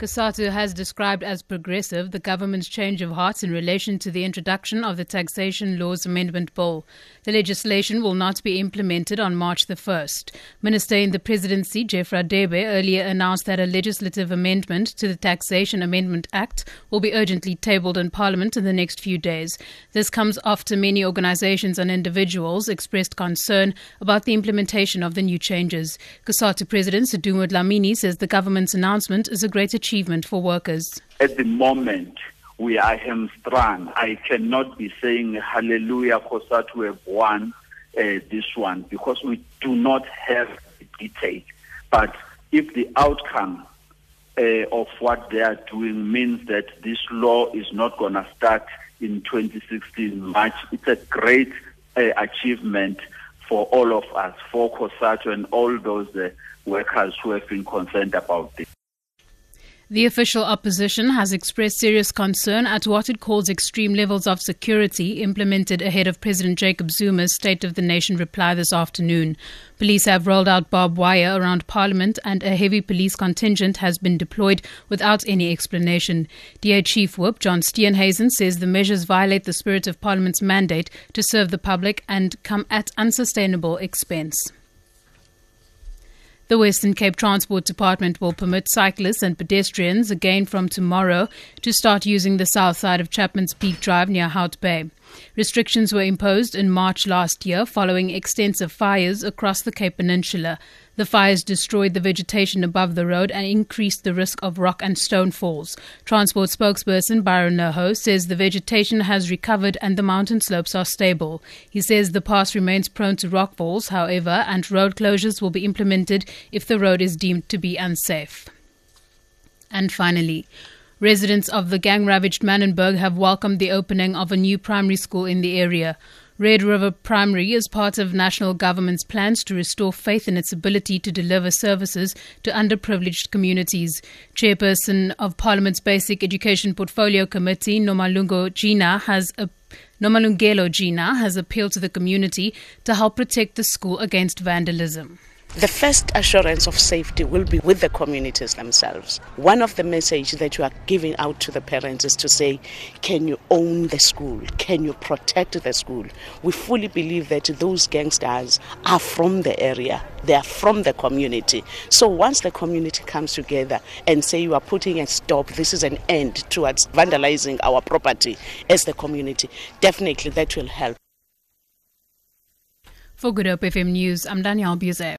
COSATU has described as progressive the government's change of heart in relation to the introduction of the Taxation Laws Amendment Bill. The legislation will not be implemented on March the 1st. Minister in the presidency, Jeff Radebe, earlier announced that a legislative amendment to the Taxation Amendment Act will be urgently tabled in Parliament in the next few days. This comes after many organizations and individuals expressed concern about the implementation of the new changes. COSATU President Sedumo Dlamini says the government's announcement is a great achievement achievement for workers? At the moment, we are hamstrung. I cannot be saying hallelujah, COSATU have won uh, this one because we do not have the detail. But if the outcome uh, of what they are doing means that this law is not going to start in 2016 March, it's a great uh, achievement for all of us, for COSATU and all those uh, workers who have been concerned about this. The official opposition has expressed serious concern at what it calls extreme levels of security implemented ahead of President Jacob Zuma's State of the Nation reply this afternoon. Police have rolled out barbed wire around Parliament and a heavy police contingent has been deployed without any explanation. DA Chief Whip John Steenhuisen says the measures violate the spirit of Parliament's mandate to serve the public and come at unsustainable expense. The Western Cape Transport Department will permit cyclists and pedestrians again from tomorrow to start using the south side of Chapman's Peak Drive near Hout Bay. Restrictions were imposed in March last year following extensive fires across the Cape Peninsula. The fires destroyed the vegetation above the road and increased the risk of rock and stone falls. Transport spokesperson Byron la Hoe says the vegetation has recovered and the mountain slopes are stable. He says the pass remains prone to rock falls, however, and road closures will be implemented if the road is deemed to be unsafe. And finally, Residents of the gang ravaged Manenberg have welcomed the opening of a new primary school in the area. Red River Primary is part of national government's plans to restore faith in its ability to deliver services to underprivileged communities. Chairperson of Parliament's Basic Education Portfolio Committee, Nomalungo Gina, has a Nomalungelo Gina has appealed to the community to help protect the school against vandalism. The first assurance of safety will be with the communities themselves. One of the messages that you are giving out to the parents is to say, can you own the school? Can you protect the school? We fully believe that those gangsters are from the area. They are from the community. So once the community comes together and say you are putting a stop, this is an end towards vandalizing our property as the community, definitely that will help. For Good Hope FM News, I'm Danielle Buzet.